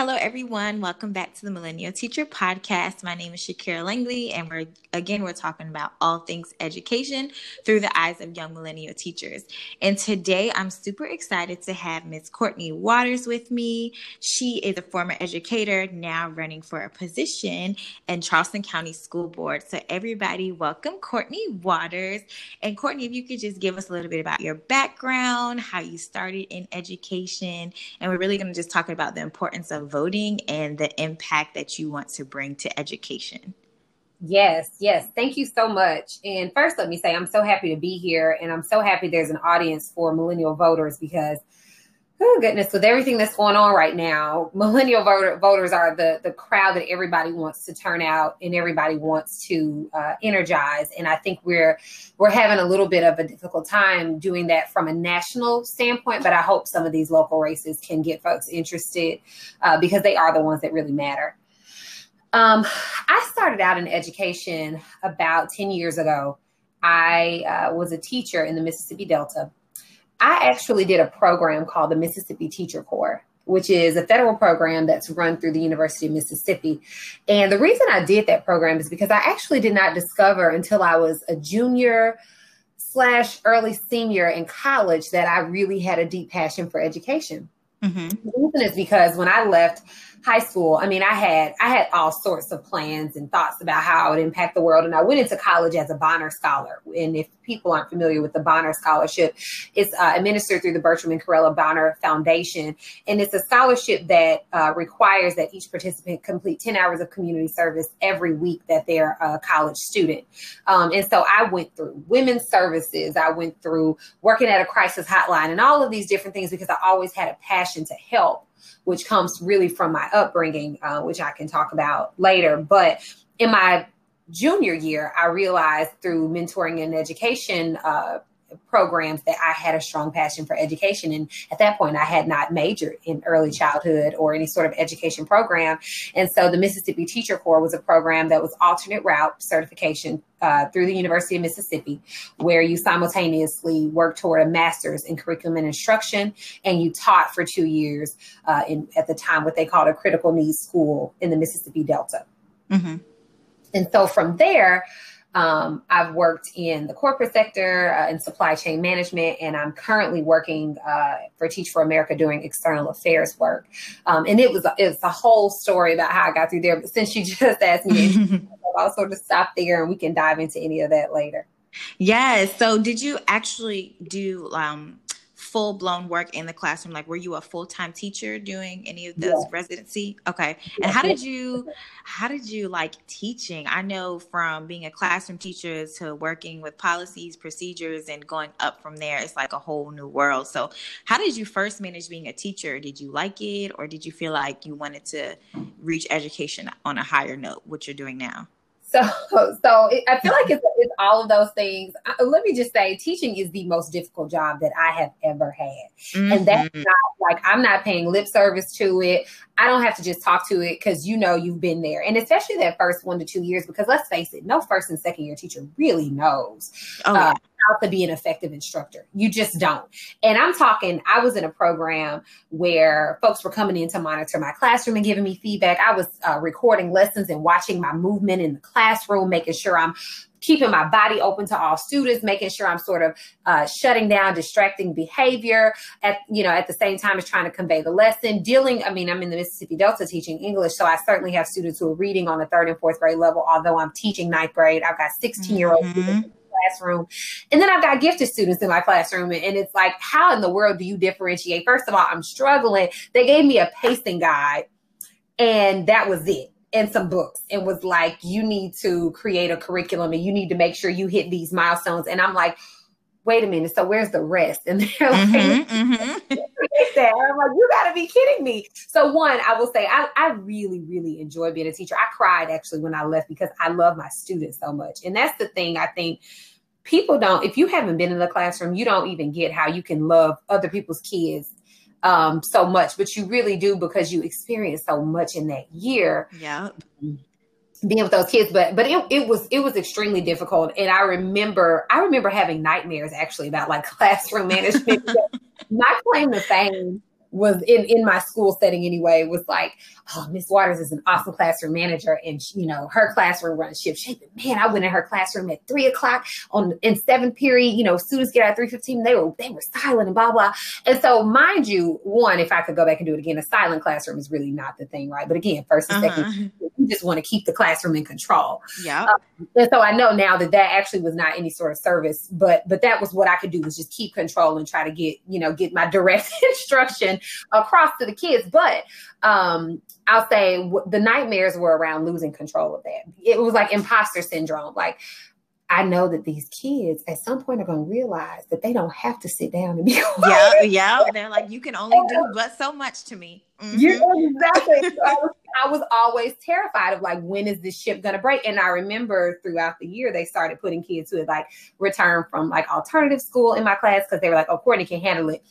Hello, everyone. Welcome back to the Millennial Teacher Podcast. My name is Shakira Langley, and we're again we're talking about all things education through the eyes of young millennial teachers. And today, I'm super excited to have Ms. Courtney Waters with me. She is a former educator, now running for a position in Charleston County School Board. So, everybody, welcome Courtney Waters. And Courtney, if you could just give us a little bit about your background, how you started in education, and we're really going to just talk about the importance of of voting and the impact that you want to bring to education. Yes, yes. Thank you so much. And first, let me say I'm so happy to be here, and I'm so happy there's an audience for millennial voters because oh goodness, with everything that's going on right now, millennial voter, voters are the the crowd that everybody wants to turn out and everybody wants to uh, energize. And I think we're we're having a little bit of a difficult time doing that from a national standpoint. But I hope some of these local races can get folks interested uh, because they are the ones that really matter. Um, I started out in education about ten years ago. I uh, was a teacher in the Mississippi Delta I actually did a program called the Mississippi Teacher Corps, which is a federal program that's run through the University of Mississippi. And the reason I did that program is because I actually did not discover until I was a junior slash early senior in college that I really had a deep passion for education. Mm-hmm. The reason is because when I left high school, I mean, I had I had all sorts of plans and thoughts about how I would impact the world. And I went into college as a Bonner Scholar. And if people aren't familiar with the Bonner Scholarship, it's uh, administered through the Bertram and Corella Bonner Foundation, and it's a scholarship that uh, requires that each participant complete ten hours of community service every week that they're a college student. Um, and so I went through women's services, I went through working at a crisis hotline, and all of these different things because I always had a passion to help which comes really from my upbringing, uh, which I can talk about later. But in my junior year, I realized through mentoring and education uh, programs that I had a strong passion for education. And at that point, I had not majored in early childhood or any sort of education program. And so the Mississippi Teacher Corps was a program that was alternate route certification uh, through the University of Mississippi, where you simultaneously work toward a master's in curriculum and instruction, and you taught for two years uh, in at the time what they called a critical needs school in the Mississippi Delta. Mm-hmm. And so from there, um, I've worked in the corporate sector uh, in supply chain management, and I'm currently working uh, for Teach for America doing external affairs work. Um, and it was a, it's a whole story about how I got through there. But since you just asked me, I'll sort of stop there, and we can dive into any of that later. Yes. So, did you actually do um, full blown work in the classroom? Like, were you a full time teacher doing any of those yeah. residency? Okay. And how did you, how did you like teaching? I know from being a classroom teacher to working with policies, procedures, and going up from there, it's like a whole new world. So, how did you first manage being a teacher? Did you like it, or did you feel like you wanted to reach education on a higher note? What you're doing now? So, so it, I feel like it's, it's all of those things. I, let me just say, teaching is the most difficult job that I have ever had, mm-hmm. and that's mm-hmm. not like I'm not paying lip service to it. I don't have to just talk to it because you know you've been there, and especially that first one to two years. Because let's face it, no first and second year teacher really knows. Oh, yeah. uh, how to be an effective instructor. You just don't. And I'm talking, I was in a program where folks were coming in to monitor my classroom and giving me feedback. I was uh, recording lessons and watching my movement in the classroom, making sure I'm keeping my body open to all students, making sure I'm sort of uh, shutting down distracting behavior at you know at the same time as trying to convey the lesson. Dealing, I mean, I'm in the Mississippi Delta teaching English, so I certainly have students who are reading on the third and fourth grade level. Although I'm teaching ninth grade, I've got 16 year olds. Mm-hmm classroom. And then I've got gifted students in my classroom. And it's like, how in the world do you differentiate? First of all, I'm struggling. They gave me a pacing guide, and that was it. And some books, and was like, you need to create a curriculum and you need to make sure you hit these milestones. And I'm like, wait a minute, so where's the rest? And they're like, mm-hmm, mm-hmm. that. I'm like, you gotta be kidding me. So one, I will say I, I really, really enjoy being a teacher. I cried actually when I left because I love my students so much. And that's the thing I think people don't if you haven't been in the classroom you don't even get how you can love other people's kids um, so much but you really do because you experience so much in that year. Yeah being with those kids but but it, it was it was extremely difficult. And i remember i remember having nightmares actually about like classroom management. My claim to fame was in in my school setting anyway was like, oh, Miss Waters is an awesome classroom manager, and you know her classroom runs shift shape. Man, I went in her classroom at three o'clock on in seventh period. You know, students get out at three fifteen. They were they were silent and blah blah. And so, mind you, one, if I could go back and do it again, a silent classroom is really not the thing, right? But again, first and uh-huh. second, you just want to keep the classroom in control. Yeah. Um, and so I know now that that actually was not any sort of service, but but that was what I could do was just keep control and try to get you know get my direct instruction across to the kids. But um, I'll say w- the nightmares were around losing control of that. It was like imposter syndrome. Like I know that these kids at some point are going to realize that they don't have to sit down and be quiet. Yeah, yeah. They're like, you can only do but so much to me. Mm-hmm. Yeah, exactly. so I, was, I was always terrified of like, when is this ship going to break? And I remember throughout the year, they started putting kids who had like returned from like alternative school in my class because they were like, oh, Courtney can handle it.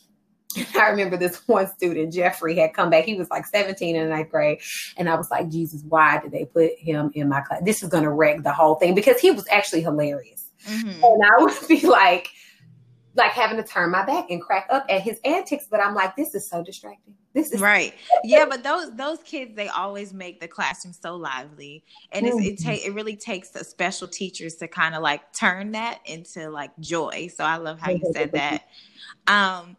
I remember this one student, Jeffrey, had come back. He was like 17 in the ninth grade. And I was like, Jesus, why did they put him in my class? This is going to wreck the whole thing because he was actually hilarious. Mm-hmm. And I would be like, like having to turn my back and crack up at his antics. But I'm like, this is so distracting. This is right. yeah, but those those kids they always make the classroom so lively, and mm-hmm. it take it really takes the special teachers to kind of like turn that into like joy. So I love how you said that. Um,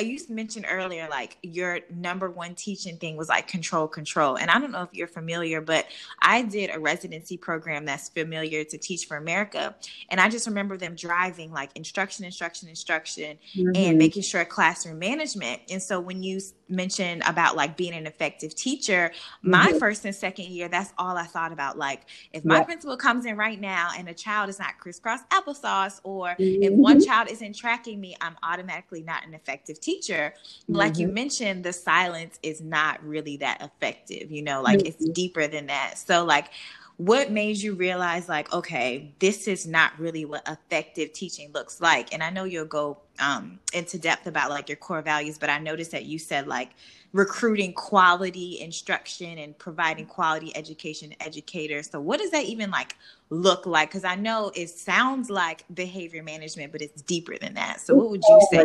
you mentioned earlier, like your number one teaching thing was like control, control. And I don't know if you're familiar, but I did a residency program that's familiar to Teach for America. And I just remember them driving like instruction, instruction, instruction, mm-hmm. and making sure classroom management. And so when you mentioned about like being an effective teacher, mm-hmm. my first and second year, that's all I thought about. Like if my principal comes in right now and a child is not crisscross applesauce, or mm-hmm. if one mm-hmm. child isn't tracking me, I'm automatically not an effective teacher. Mm-hmm. Like you mm-hmm. mentioned, the silence is not really that effective, you know, like it's mm-hmm. deeper than that. So, like, what made you realize, like, okay, this is not really what effective teaching looks like? And I know you'll go um, into depth about like your core values, but I noticed that you said like recruiting quality instruction and providing quality education to educators. So, what does that even like look like? Because I know it sounds like behavior management, but it's deeper than that. So, what would you say?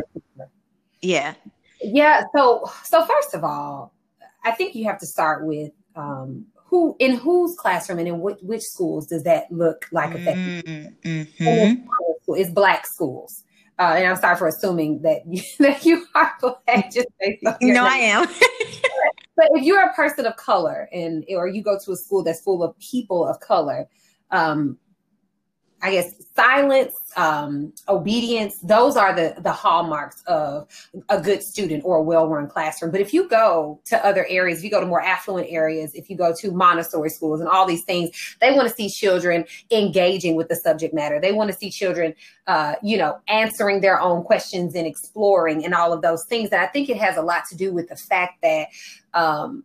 Yeah. Yeah. So, so first of all, I think you have to start with um, who in whose classroom and in which, which schools does that look like effective? Mm-hmm. It's black schools. Uh, and I'm sorry for assuming that you, that you are black. Just no, I am. but if you're a person of color and or you go to a school that's full of people of color, um, I guess silence, um, obedience, those are the the hallmarks of a good student or a well-run classroom. But if you go to other areas, if you go to more affluent areas, if you go to Montessori schools and all these things, they want to see children engaging with the subject matter. They want to see children, uh, you know, answering their own questions and exploring and all of those things. And I think it has a lot to do with the fact that um,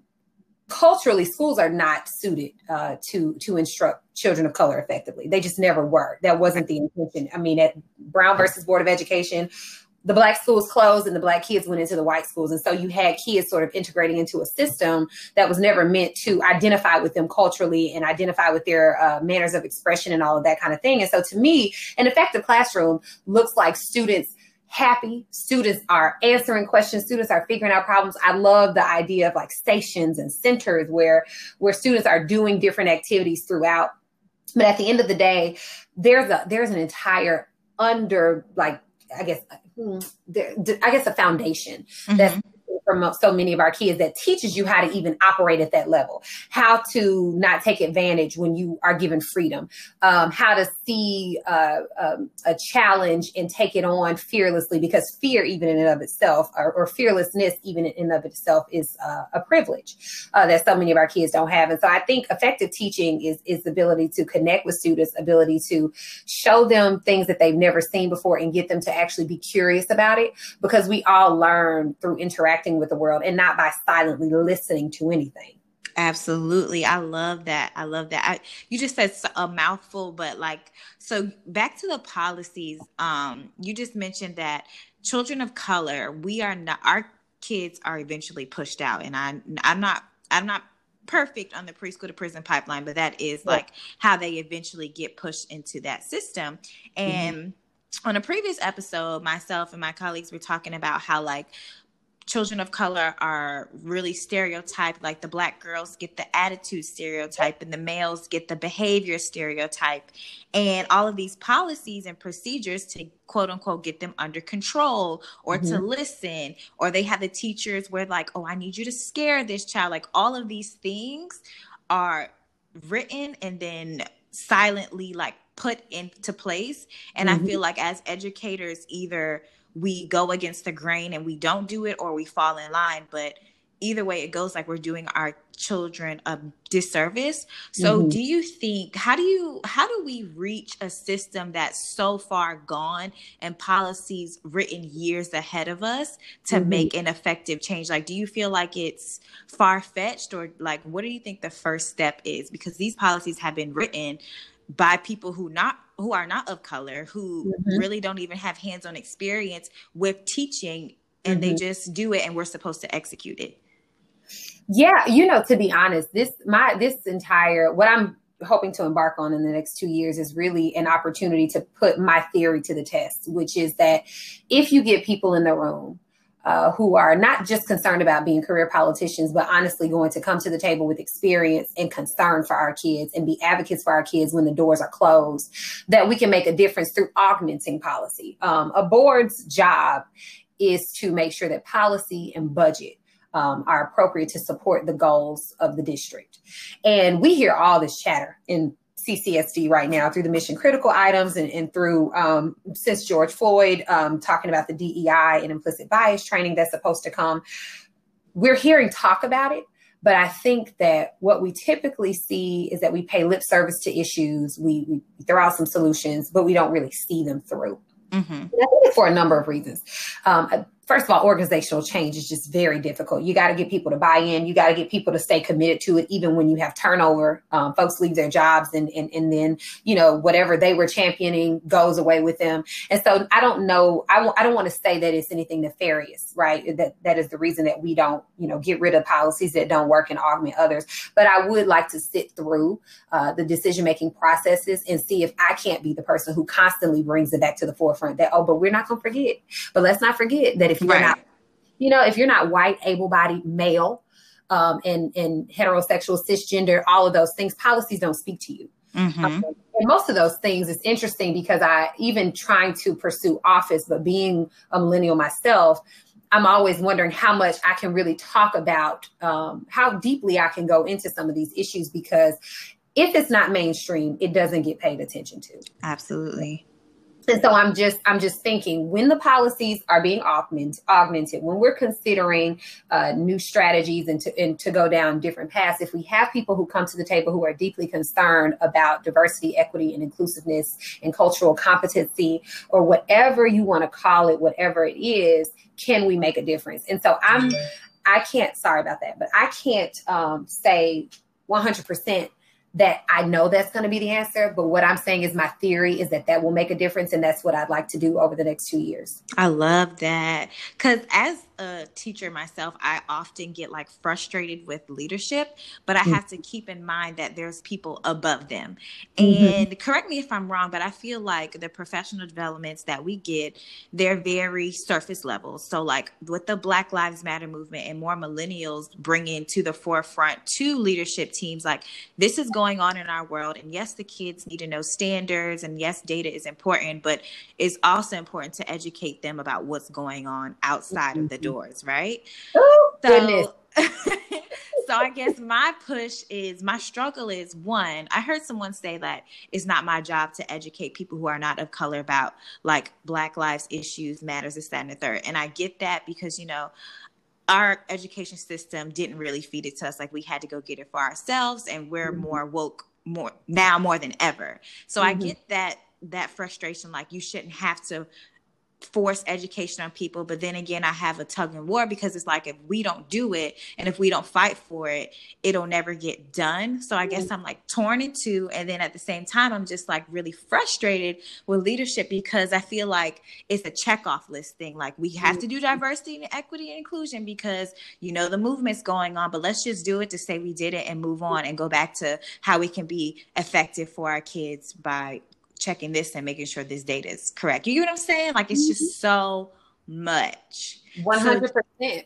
culturally schools are not suited uh, to to instruct children of color effectively. They just never were. That wasn't the intention. I mean at brown versus board of education the black schools closed and the black kids went into the white schools. And so you had kids sort of integrating into a system that was never meant to identify with them culturally and identify with their uh, manners of expression and all of that kind of thing. And so to me an effective classroom looks like students happy. Students are answering questions. Students are figuring out problems. I love the idea of like stations and centers where where students are doing different activities throughout. But at the end of the day, there's a there's an entire under like I guess hmm, I guess a foundation mm-hmm. From so many of our kids that teaches you how to even operate at that level, how to not take advantage when you are given freedom, um, how to see uh, um, a challenge and take it on fearlessly because fear, even in and of itself, or, or fearlessness, even in and of itself, is uh, a privilege uh, that so many of our kids don't have. And so I think effective teaching is is the ability to connect with students, ability to show them things that they've never seen before, and get them to actually be curious about it because we all learn through interacting with the world and not by silently listening to anything. Absolutely. I love that. I love that. I, you just said a mouthful, but like, so back to the policies. Um, you just mentioned that children of color, we are not, our kids are eventually pushed out. And I, I'm not, I'm not perfect on the preschool to prison pipeline, but that is like how they eventually get pushed into that system. And mm-hmm. on a previous episode, myself and my colleagues were talking about how like children of color are really stereotyped like the black girls get the attitude stereotype and the males get the behavior stereotype and all of these policies and procedures to quote unquote get them under control or mm-hmm. to listen or they have the teachers where like oh i need you to scare this child like all of these things are written and then silently like put into place and mm-hmm. i feel like as educators either we go against the grain and we don't do it or we fall in line but either way it goes like we're doing our children a disservice so mm-hmm. do you think how do you how do we reach a system that's so far gone and policies written years ahead of us to mm-hmm. make an effective change like do you feel like it's far-fetched or like what do you think the first step is because these policies have been written by people who not who are not of color who mm-hmm. really don't even have hands-on experience with teaching and mm-hmm. they just do it and we're supposed to execute it yeah you know to be honest this my this entire what i'm hoping to embark on in the next two years is really an opportunity to put my theory to the test which is that if you get people in the room uh, who are not just concerned about being career politicians, but honestly going to come to the table with experience and concern for our kids and be advocates for our kids when the doors are closed, that we can make a difference through augmenting policy. Um, a board's job is to make sure that policy and budget um, are appropriate to support the goals of the district. And we hear all this chatter in CCSD right now through the mission critical items and, and through um, since George Floyd um, talking about the DEI and implicit bias training that's supposed to come. We're hearing talk about it, but I think that what we typically see is that we pay lip service to issues, we, we throw out some solutions, but we don't really see them through. Mm-hmm. for a number of reasons. Um, first of all, organizational change is just very difficult. You got to get people to buy in. You got to get people to stay committed to it, even when you have turnover. Um, folks leave their jobs, and, and and then you know whatever they were championing goes away with them. And so I don't know. I w- I don't want to say that it's anything nefarious, right? That that is the reason that we don't you know get rid of policies that don't work and augment others. But I would like to sit through uh, the decision making processes and see if I can't be the person who constantly brings it back to the forefront. That oh, but we're not going to forget. But let's not forget that if you're right. not, you know, if you're not white, able-bodied male, um, and and heterosexual, cisgender, all of those things, policies don't speak to you. Mm-hmm. Um, and most of those things is interesting because I even trying to pursue office, but being a millennial myself, I'm always wondering how much I can really talk about um, how deeply I can go into some of these issues because if it's not mainstream, it doesn't get paid attention to. Absolutely. And so I'm just I'm just thinking when the policies are being augmented, augmented when we're considering uh, new strategies and to and to go down different paths, if we have people who come to the table who are deeply concerned about diversity, equity, and inclusiveness and cultural competency, or whatever you want to call it, whatever it is, can we make a difference? And so I'm I can't sorry about that, but I can't um, say 100 percent that I know that's going to be the answer. But what I'm saying is my theory is that that will make a difference. And that's what I'd like to do over the next two years. I love that. Because as a teacher myself, I often get like frustrated with leadership, but I mm-hmm. have to keep in mind that there's people above them. Mm-hmm. And mm-hmm. correct me if I'm wrong, but I feel like the professional developments that we get, they're very surface level. So, like with the Black Lives Matter movement and more millennials bringing to the forefront to leadership teams, like this is going on in our world. And yes, the kids need to know standards, and yes, data is important, but it's also important to educate them about what's going on outside mm-hmm. of the doors, right? Oh, so, goodness. so I guess my push is my struggle is one, I heard someone say that it's not my job to educate people who are not of color about like black lives issues, matters, this, that, and the third. And I get that because, you know, our education system didn't really feed it to us. Like we had to go get it for ourselves and we're mm-hmm. more woke more now more than ever. So mm-hmm. I get that that frustration like you shouldn't have to force education on people but then again i have a tug and war because it's like if we don't do it and if we don't fight for it it'll never get done. So i guess i'm like torn in two and then at the same time i'm just like really frustrated with leadership because i feel like it's a check off list thing. Like we have to do mm-hmm. diversity and equity and inclusion because you know the movement's going on but let's just do it to say we did it and move mm-hmm. on and go back to how we can be effective for our kids by checking this and making sure this data is correct. You get what I'm saying? Like it's just mm-hmm. so much. 100%.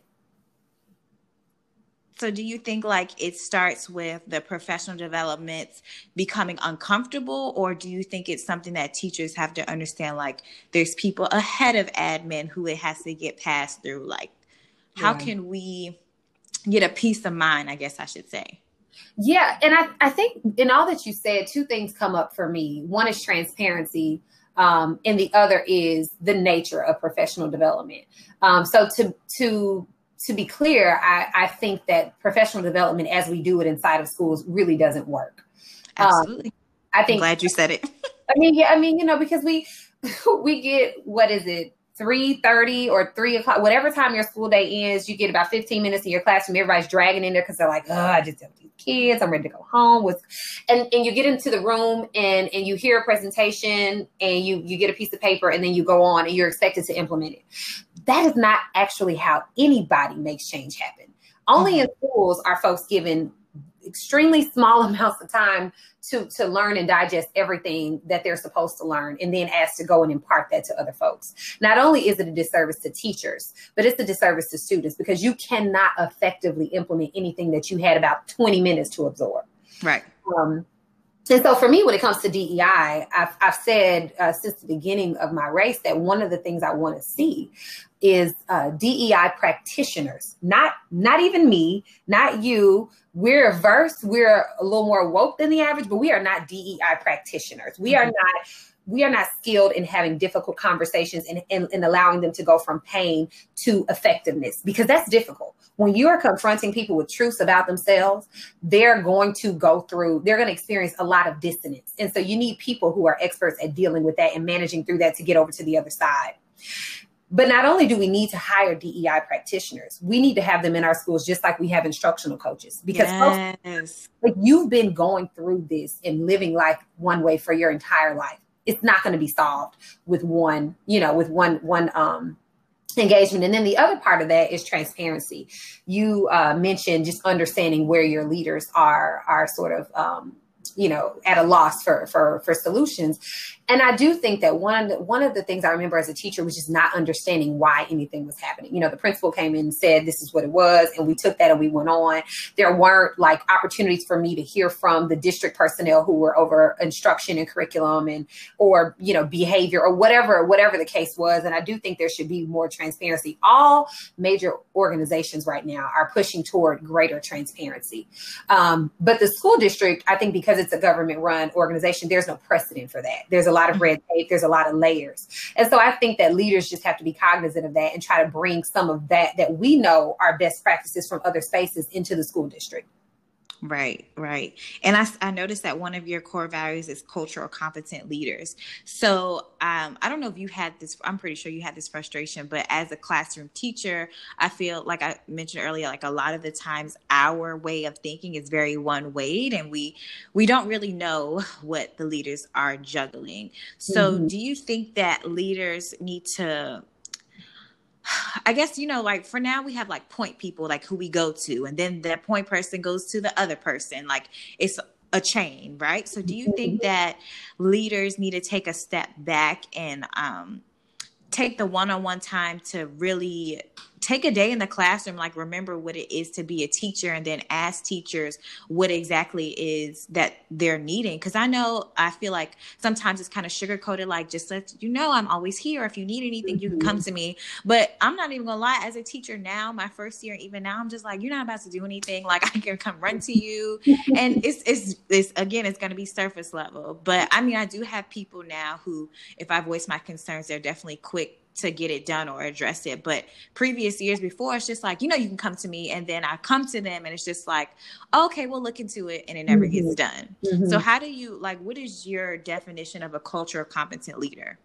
So do you think like it starts with the professional developments becoming uncomfortable or do you think it's something that teachers have to understand like there's people ahead of admin who it has to get passed through like how yeah. can we get a peace of mind, I guess I should say. Yeah, and I, I think in all that you said, two things come up for me. One is transparency, um, and the other is the nature of professional development. Um, so to to to be clear, I, I think that professional development as we do it inside of schools really doesn't work. Um, Absolutely. Um, I think. I'm glad you said it. I mean, yeah, I mean, you know, because we we get what is it three thirty or three o'clock, whatever time your school day ends, you get about fifteen minutes in your classroom. Everybody's dragging in there because they're like, "Oh, I just have these kids. I'm ready to go home." With, and and you get into the room and and you hear a presentation and you you get a piece of paper and then you go on and you're expected to implement it. That is not actually how anybody makes change happen. Only mm-hmm. in schools are folks given extremely small amounts of time to to learn and digest everything that they're supposed to learn and then asked to go and impart that to other folks. Not only is it a disservice to teachers but it's a disservice to students because you cannot effectively implement anything that you had about 20 minutes to absorb. Right. Um, and so for me, when it comes to DEI, I've, I've said uh, since the beginning of my race that one of the things I want to see is uh, DEI practitioners, not not even me, not you. We're versed, we're a little more woke than the average, but we are not DEI practitioners. We mm-hmm. are not we are not skilled in having difficult conversations and, and, and, allowing them to go from pain to effectiveness because that's difficult. When you are confronting people with truths about themselves, they're going to go through, they're going to experience a lot of dissonance. And so you need people who are experts at dealing with that and managing through that to get over to the other side. But not only do we need to hire DEI practitioners, we need to have them in our schools just like we have instructional coaches. Because yes. folks, like you've been going through this and living life one way for your entire life. It's not going to be solved with one, you know, with one one um engagement. And then the other part of that is transparency. You uh, mentioned just understanding where your leaders are are sort of um, you know at a loss for for for solutions and i do think that one of the, one of the things i remember as a teacher was just not understanding why anything was happening. You know the principal came in and said this is what it was and we took that and we went on. There weren't like opportunities for me to hear from the district personnel who were over instruction and curriculum and or you know behavior or whatever whatever the case was. And i do think there should be more transparency. All major organizations right now are pushing toward greater transparency. Um, but the school district i think because it's a government run organization there's no precedent for that. There's a lot of red tape, there's a lot of layers. And so I think that leaders just have to be cognizant of that and try to bring some of that that we know are best practices from other spaces into the school district. Right, right. And I, I noticed that one of your core values is cultural competent leaders. So um, I don't know if you had this, I'm pretty sure you had this frustration, but as a classroom teacher, I feel like I mentioned earlier, like a lot of the times our way of thinking is very one way and we, we don't really know what the leaders are juggling. So mm-hmm. do you think that leaders need to I guess, you know, like for now we have like point people, like who we go to, and then that point person goes to the other person. Like it's a chain, right? So do you think mm-hmm. that leaders need to take a step back and um, take the one on one time to really take a day in the classroom like remember what it is to be a teacher and then ask teachers what exactly is that they're needing. Because i know i feel like sometimes it's kind of sugar coated like just let you know i'm always here. If you need anything you can come mm-hmm. to me. But i'm not even gonna lie as a teacher now my first year even now i'm just like you're not about to do anything. Like i can come run to you. And it's it's it's again it's gonna be surface level. But i mean i do have people now who if i voice my concerns they're definitely quick to get it done or address it. But previous years before, it's just like, you know, you can come to me and then I come to them and it's just like, okay, we'll look into it and it never mm-hmm. gets done. Mm-hmm. So how do you like what is your definition of a culture of competent leader?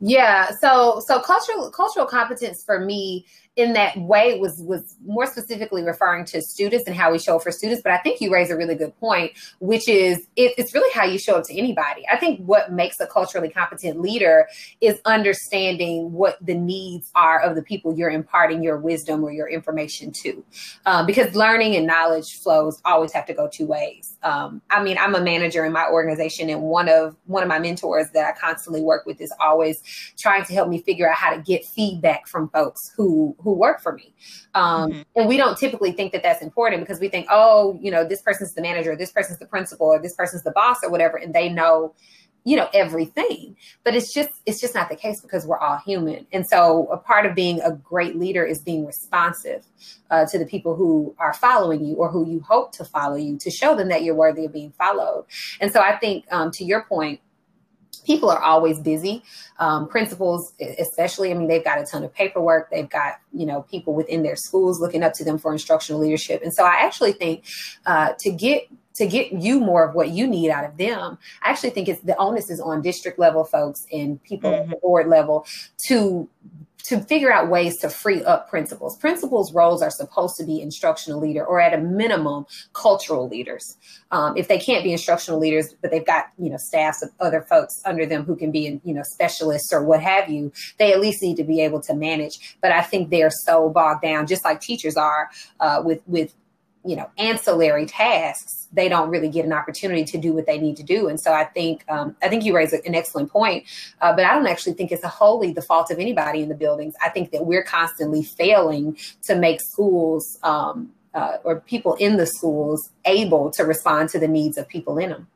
Yeah, so so cultural cultural competence for me in that way was was more specifically referring to students and how we show up for students but i think you raise a really good point which is it, it's really how you show up to anybody. I think what makes a culturally competent leader is understanding what the needs are of the people you're imparting your wisdom or your information to. Um, because learning and knowledge flows always have to go two ways. Um, i mean i'm a manager in my organization and one of one of my mentors that i constantly work with is always trying to help me figure out how to get feedback from folks who who work for me. Um, mm-hmm. And we don't typically think that that's important because we think, oh, you know, this person's the manager, this person's the principal, or this person's the boss, or whatever, and they know you know everything but it's just it's just not the case because we're all human and so a part of being a great leader is being responsive uh, to the people who are following you or who you hope to follow you to show them that you're worthy of being followed and so i think um, to your point people are always busy um, principals especially i mean they've got a ton of paperwork they've got you know people within their schools looking up to them for instructional leadership and so i actually think uh, to get to get you more of what you need out of them. I actually think it's the onus is on district level folks and people mm-hmm. at the board level to to figure out ways to free up principals. Principals' roles are supposed to be instructional leader or at a minimum cultural leaders. Um, if they can't be instructional leaders, but they've got you know staffs of other folks under them who can be you know specialists or what have you, they at least need to be able to manage. But I think they're so bogged down, just like teachers are, uh, with with you know ancillary tasks they don't really get an opportunity to do what they need to do and so i think um, i think you raise an excellent point uh, but i don't actually think it's wholly the fault of anybody in the buildings i think that we're constantly failing to make schools um, uh, or people in the schools able to respond to the needs of people in them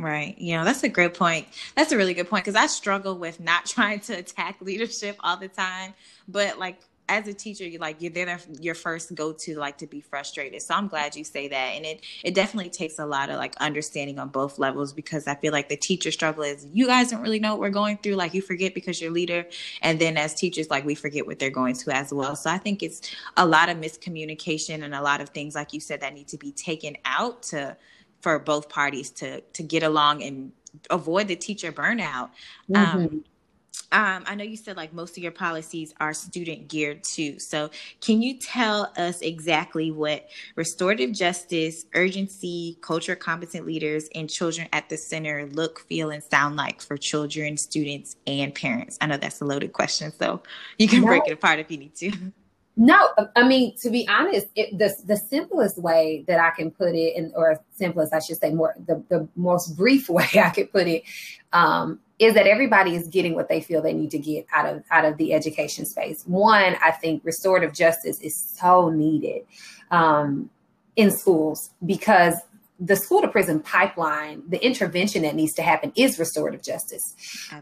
Right. Know, that's a great point. That's a really good point because I struggle with not trying to attack leadership all the time. But like as a teacher, you like you're there your first go to like to be frustrated. So I'm glad you say that, and it it definitely takes a lot of like understanding on both levels because I feel like the teacher struggle is you guys don't really know what we're going through. Like you forget because you're leader, and then as teachers, like we forget what they're going to as well. So I think it's a lot of miscommunication and a lot of things like you said that need to be taken out to for both parties to to get along and avoid the teacher burnout. Mm-hmm. Um, um, I know you said like most of your policies are student geared too. So, can you tell us exactly what restorative justice, urgency, culture competent leaders, and children at the center look, feel, and sound like for children, students, and parents? I know that's a loaded question, so you can no. break it apart if you need to. No, I mean to be honest, it, the the simplest way that I can put it, in, or simplest, I should say, more the the most brief way I could put it, um, is that everybody is getting what they feel they need to get out of out of the education space. One, I think restorative justice is so needed um, in schools because the school to prison pipeline, the intervention that needs to happen is restorative justice.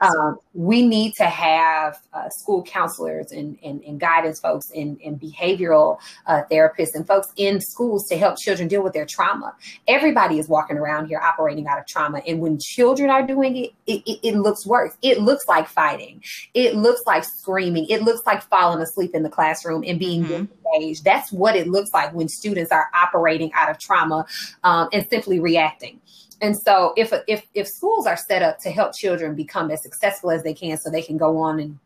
Um, we need to have uh, school counselors and, and, and, guidance folks and, and behavioral uh, therapists and folks in schools to help children deal with their trauma. Everybody is walking around here operating out of trauma. And when children are doing it, it, it, it looks worse. It looks like fighting. It looks like screaming. It looks like falling asleep in the classroom and being mm-hmm. disengaged. That's what it looks like when students are operating out of trauma. Um, and simply reacting. And so if if if schools are set up to help children become as successful as they can so they can go on and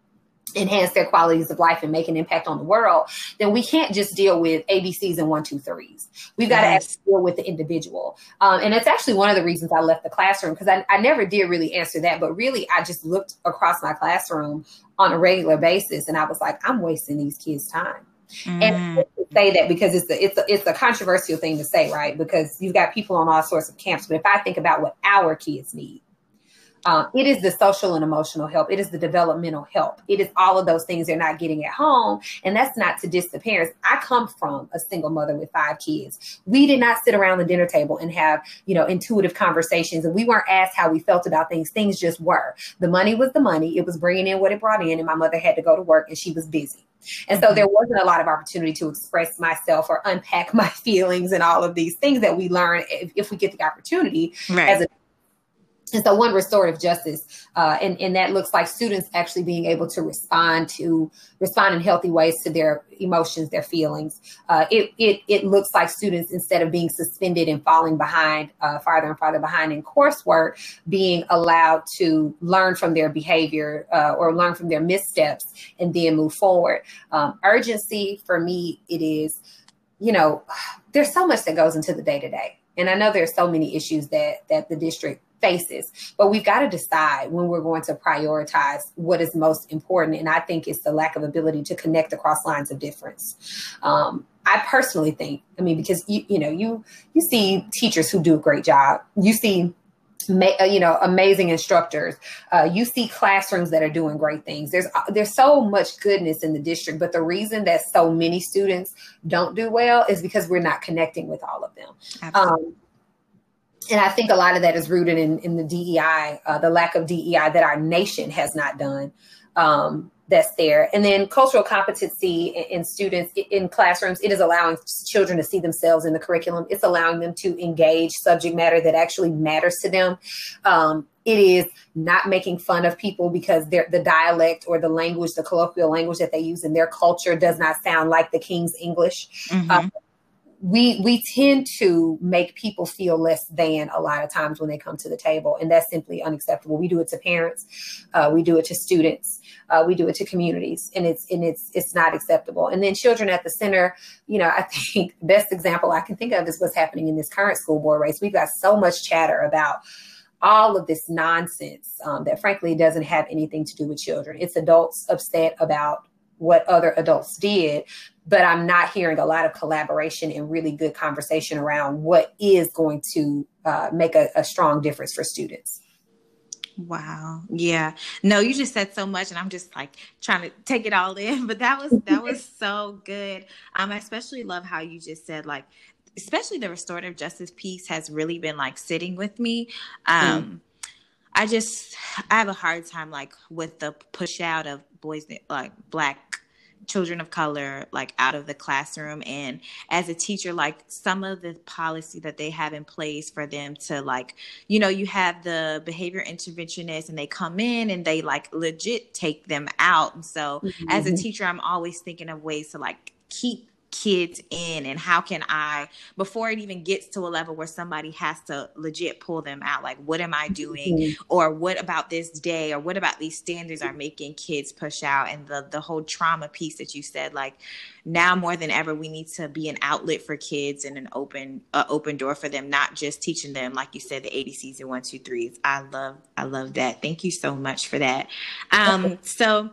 enhance their qualities of life and make an impact on the world, then we can't just deal with ABCs and one, two, threes. We've got yes. to deal with the individual. Um, and it's actually one of the reasons I left the classroom because I, I never did really answer that, but really I just looked across my classroom on a regular basis and I was like, I'm wasting these kids' time. Mm. And say that because it's a, it's a, it's a controversial thing to say, right? Because you've got people on all sorts of camps. But if I think about what our kids need, um, it is the social and emotional help. It is the developmental help. It is all of those things they're not getting at home. And that's not to diss the parents. I come from a single mother with five kids. We did not sit around the dinner table and have, you know, intuitive conversations. And we weren't asked how we felt about things. Things just were. The money was the money. It was bringing in what it brought in. And my mother had to go to work and she was busy. And so there mm-hmm. wasn't a lot of opportunity to express myself or unpack my feelings and all of these things that we learn if, if we get the opportunity right. as a and so one restorative justice uh, and, and that looks like students actually being able to respond to respond in healthy ways to their emotions their feelings. Uh, it, it, it looks like students instead of being suspended and falling behind uh, farther and farther behind in coursework being allowed to learn from their behavior uh, or learn from their missteps and then move forward. Um, urgency for me it is you know there's so much that goes into the day to day and i know there's so many issues that that the district faces. But we've got to decide when we're going to prioritize what is most important. And I think it's the lack of ability to connect across lines of difference. Um, I personally think, I mean, because you you know, you you see teachers who do a great job. You see uh, you know amazing instructors uh, you see classrooms that are doing great things there's uh, there's so much goodness in the district but the reason that so many students don't do well is because we're not connecting with all of them um, and I think a lot of that is rooted in, in the DEI, uh, the lack of DEI that our nation has not done. Um, that's there. And then cultural competency in, students in classrooms, it is allowing children to see themselves in the curriculum. It's allowing them to engage subject matter that actually matters to them. Um, it is not making fun of people because the dialect or the language, the colloquial language that they use in their culture does not sound like the King's English. Mm-hmm. Um, we we tend to make people feel less than a lot of times when they come to the table and that's simply unacceptable. We do it to parents uh, we do it to students uh, we do it to communities and it's and it's it's not acceptable. And then children at the center you know i think the best example i can think of is what's happening in this current school board race. We've got so much chatter about all of this nonsense um, that frankly doesn't have anything to do with children. It's adults upset about what other adults did but I'm not hearing a lot of collaboration and really good conversation around what is going to uh, make a, a strong difference for students. Wow. Yeah. No, you just said so much and I'm just like trying to take it all in, but that was that was so good. Um I especially love how you just said like especially the restorative justice piece has really been like sitting with me. Um mm. I just I have a hard time like with the push out of boys like black children of color like out of the classroom and as a teacher like some of the policy that they have in place for them to like you know you have the behavior interventionist and they come in and they like legit take them out and so mm-hmm. as a mm-hmm. teacher i'm always thinking of ways to like keep kids in and how can i before it even gets to a level where somebody has to legit pull them out like what am i doing? Mm-hmm. or what about this day? Or what about these standards are making kids push out? And the the whole trauma piece that you said like now more than ever we need to be an outlet for kids and an open uh, open door for them not just teaching them like you said the abcs and one two threes. I love i love that. Thank you so much for that. Um so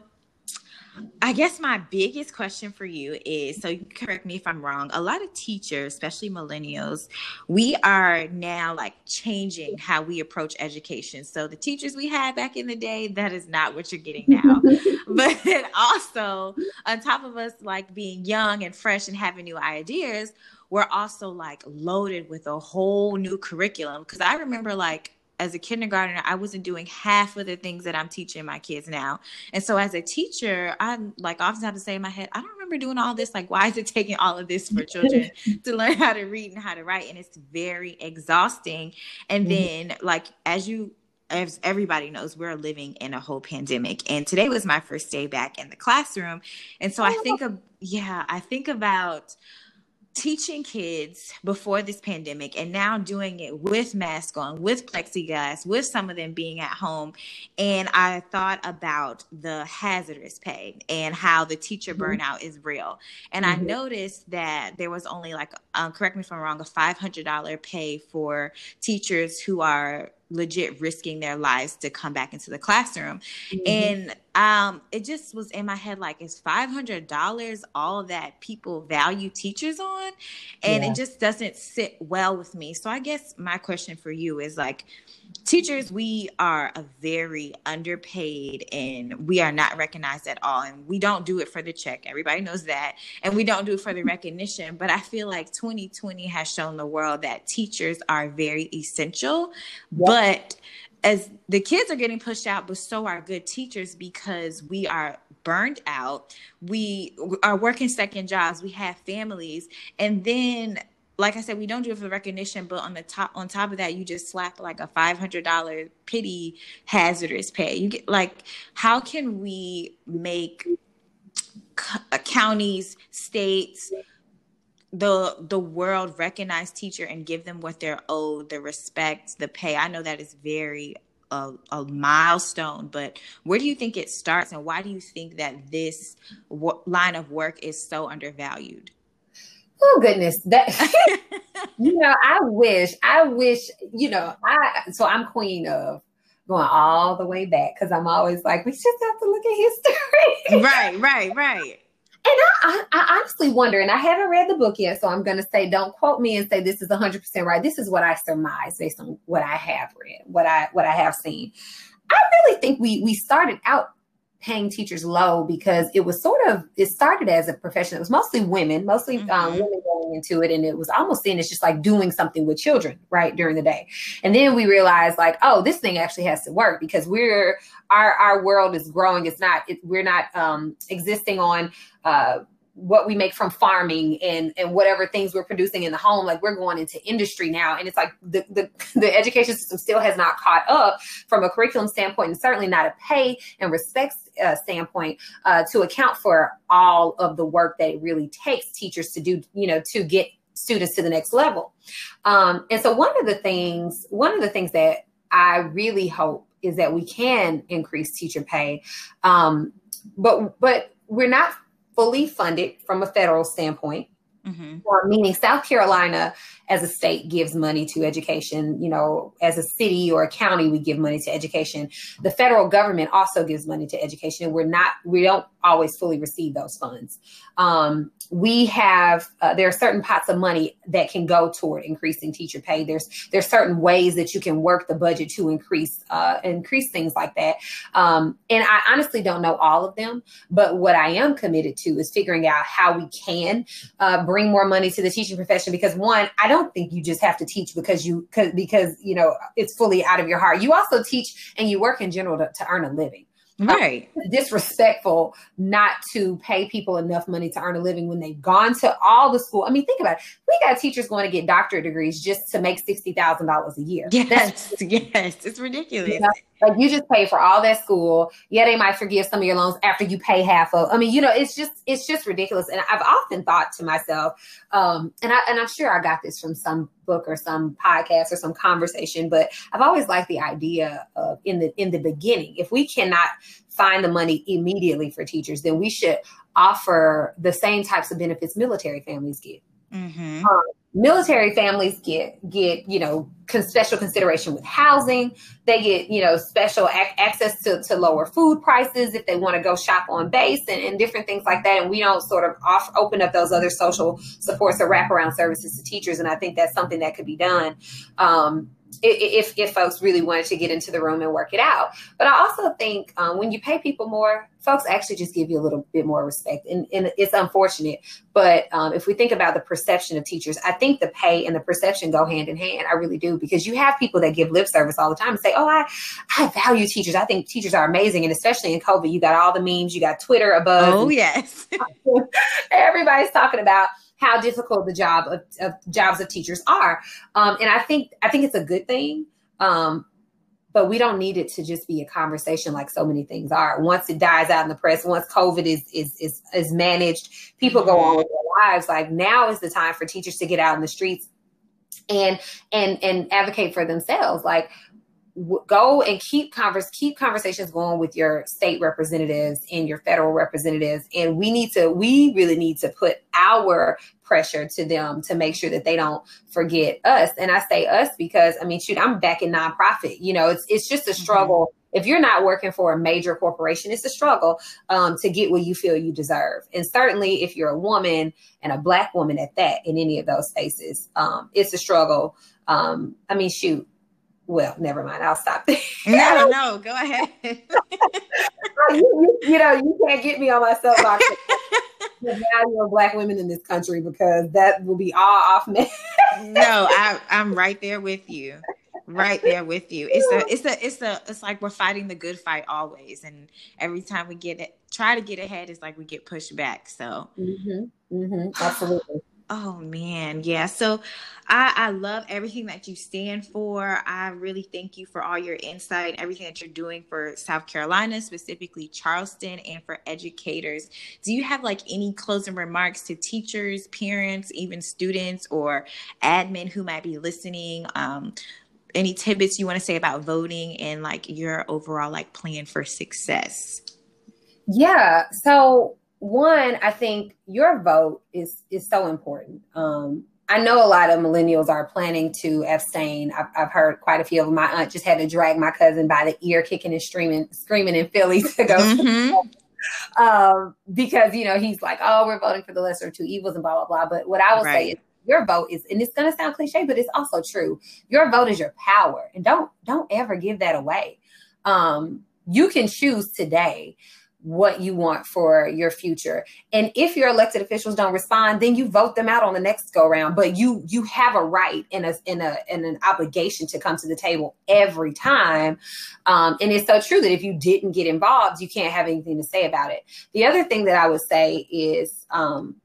I guess my biggest question for you is so you correct me if I'm wrong. A lot of teachers, especially millennials, we are now like changing how we approach education. So the teachers we had back in the day, that is not what you're getting now. but also, on top of us like being young and fresh and having new ideas, we're also like loaded with a whole new curriculum. Cause I remember like as a kindergartner, I wasn't doing half of the things that I'm teaching my kids now. And so as a teacher, I'm like often have to say in my head, I don't remember doing all this. Like, why is it taking all of this for children to learn how to read and how to write? And it's very exhausting. And mm-hmm. then like as you as everybody knows, we're living in a whole pandemic. And today was my first day back in the classroom. And so I oh. think of yeah, I think about teaching kids before this pandemic and now doing it with mask on, with plexiglass, with some of them being at home. And I thought about the hazardous pay and how the teacher mm-hmm. burnout is real. And mm-hmm. I noticed that there was only like, um, correct me if I'm wrong, a $500 pay for teachers who are legit risking their lives to come back into the classroom. Mm-hmm. And um, it just was in my head like, is $500 all that people value teachers on? And yeah. it just doesn't sit well with me. So I guess my question for you is like, teachers we are a very underpaid and we are not recognized at all and we don't do it for the check. Everybody knows that. And we don't do it for the recognition but i feel like 2020 has shown the world that teachers are very essential. Yep. but as the kids are getting pushed out but so are good teachers because we are burned out. We are working second jobs. We have families. And then like I said, we don't do it for recognition, but on the top on top of that, you just slap like a five hundred dollar pity hazardous pay. You get like, how can we make c- uh, counties, states, the the world recognize teacher and give them what they're owed, the respect, the pay? I know that is very a, a, milestone, but where do you think it starts, and why do you think that this w- line of work is so undervalued? Oh goodness, that you know, I wish, I wish, you know, I so I'm queen of going all the way back because I'm always like, we just have to look at history. right, right, right. And I, I, honestly wonder, and I haven't read the book yet, so I'm going to say, don't quote me and say this is 100 percent right. This is what I surmise based on what I have read, what I what I have seen. I really think we we started out paying teachers low because it was sort of it started as a profession. It was mostly women, mostly um, mm-hmm. um, women going into it, and it was almost seen as just like doing something with children, right during the day. And then we realized like, oh, this thing actually has to work because we're our our world is growing. It's not it, we're not um, existing on. Uh, what we make from farming and and whatever things we're producing in the home like we're going into industry now. And it's like the the, the education system still has not caught up from a curriculum standpoint and certainly not a pay and respect uh, standpoint uh, to account for all of the work that it really takes teachers to do you know to get students to the next level. Um, and so one of the things one of the things that i really hope is that we can increase teacher pay. Um, but but we're not fully funded from a federal standpoint. Mm-hmm. meaning South Carolina as a state gives money to education. You know, as a city or a county, we give money to education. The federal government also gives money to education, and we're not, we don't always fully receive those funds. Um, we have uh, there are certain pots of money that can go toward increasing teacher pay. There's there's certain ways that you can work the budget to increase uh, increase things like that. Um, and I honestly don't know all of them, but what I am committed to is figuring out how we can uh, bring more money to the teaching profession. Because one, I don't think you just have to teach because you because because you know it's fully out of your heart. You also teach and you work in general to, to earn a living. Right. disrespectful not to pay people enough money to earn a living when they've gone to all the school. I mean, think about it. We got teachers going to get doctorate degrees just to make $60,000 a year. Yes. That's, yes. It's ridiculous. You know? Like you just pay for all that school. Yeah, they might forgive some of your loans after you pay half of. I mean, you know, it's just it's just ridiculous. And I've often thought to myself, um, and I and I'm sure I got this from some book or some podcast or some conversation, but I've always liked the idea of in the in the beginning, if we cannot find the money immediately for teachers, then we should offer the same types of benefits military families get. Mm-hmm. Um, military families get get you know special consideration with housing. They get you know special ac- access to, to lower food prices if they want to go shop on base and, and different things like that. And we don't sort of off, open up those other social supports or wraparound services to teachers. And i think that's something that could be done. Um, if if folks really wanted to get into the room and work it out. But I also think um, when you pay people more, folks actually just give you a little bit more respect, and, and it's unfortunate. But um, if we think about the perception of teachers, I think the pay and the perception go hand in hand. I really do because you have people that give lip service all the time and say, "Oh, I I value teachers. I think teachers are amazing." And especially in COVID, you got all the memes, you got Twitter above. Oh yes, everybody's talking about how difficult the job of, of jobs of teachers are. Um, and I think I think it's a good thing. Um, but we don't need it to just be a conversation like so many things are. Once it dies out in the press, once COVID is is is, is managed, people go on with their lives. Like now is the time for teachers to get out in the streets and and and advocate for themselves. Like go and keep converse keep conversations going with your state representatives and your federal representatives. And we need to we really need to put our pressure to them to make sure that they don't forget us. And i say us because i mean shoot i'm back in nonprofit. You know it's it's just a mm-hmm. struggle. Mm-hmm. if you're not working for a major corporation it's a struggle um, to get what you feel you deserve. And certainly if you're a woman and a black woman at that in any of those spaces um, it's a struggle. Um, i mean shoot well, never mind. I'll stop there. No, no, go ahead. you, you, know, you can't get me on my soapbox. the value of black women in this country because that will be all off me. no, I, I'm right there with you. Right there with you. It's a, it's a, it's a, it's like we're fighting the good fight always, and every time we get it, try to get ahead, it's like we get pushed back. So, mm-hmm, mm-hmm, absolutely. Oh man, yeah. So I, I love everything that you stand for. I really thank you for all your insight, everything that you're doing for South Carolina, specifically Charleston, and for educators. Do you have like any closing remarks to teachers, parents, even students, or admin who might be listening? Um, any tidbits you want to say about voting and like your overall like plan for success? Yeah. So one, I think your vote is is so important. Um, I know a lot of millennials are planning to abstain. I've, I've, heard quite a few of them. My aunt just had to drag my cousin by the ear, kicking and screaming, screaming in Philly to go. Mm-hmm. um, because you know he's like, oh, we're voting for the lesser of two evils and blah blah blah. But what I will right. say is your vote is and it's going to sound cliche but it's also true your vote is your power and don't don't ever give that away um you can choose today what you want for your future. And if your elected officials don't respond then you vote them out on the next go round. But you you have a right and a in a and an obligation to come to the table every time. Um, and it's so true that if you didn't get involved you can't have anything to say about it. The other thing that i would say is um,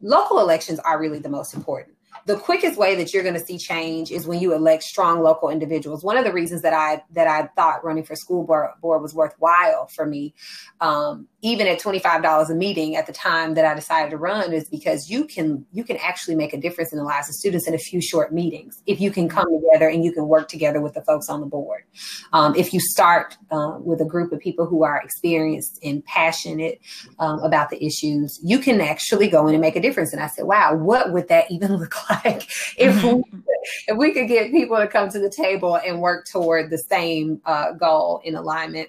local elections are really the most important the quickest way that you're going to see change is when you elect strong local individuals. One of the reasons that I that I thought running for school board, board was worthwhile for me, um, even at twenty five dollars a meeting at the time that I decided to run, is because you can you can actually make a difference in the lives of students in a few short meetings if you can come together and you can work together with the folks on the board. Um, if you start uh, with a group of people who are experienced and passionate um, about the issues, you can actually go in and make a difference. And I said, wow, what would that even look like? like if we, mm-hmm. if we could get people to come to the table and work toward the same uh, goal in alignment.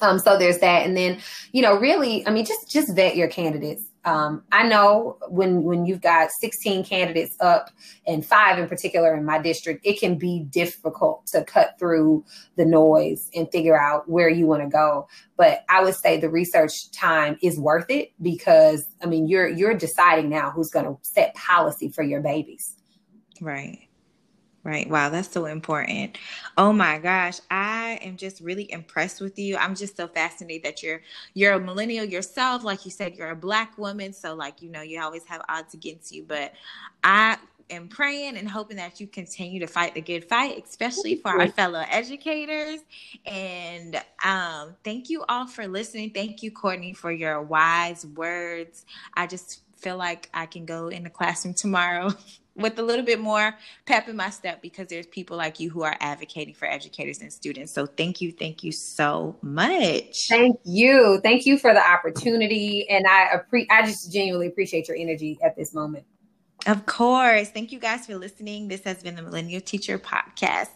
Um, so there's that, and then you know, really, I mean, just just vet your candidates. Um, I know when when you've got 16 candidates up and five in particular in my district, it can be difficult to cut through the noise and figure out where you want to go. But I would say the research time is worth it because I mean you're you're deciding now who's going to set policy for your babies. Right. Right. Wow, that's so important. Oh my gosh, I am just really impressed with you. I'm just so fascinated that you're you're a millennial yourself. Like you said, you're a black woman, so like you know, you always have odds against you. But I am praying and hoping that you continue to fight the good fight, especially for our fellow educators. And um, thank you all for listening. Thank you, Courtney, for your wise words. I just feel like I can go in the classroom tomorrow with a little bit more pep in my step because there's people like you who are advocating for educators and students. So thank you, thank you so much. Thank you, thank you for the opportunity, and I appreciate. I just genuinely appreciate your energy at this moment. Of course. Thank you guys for listening. This has been the Millennial Teacher Podcast.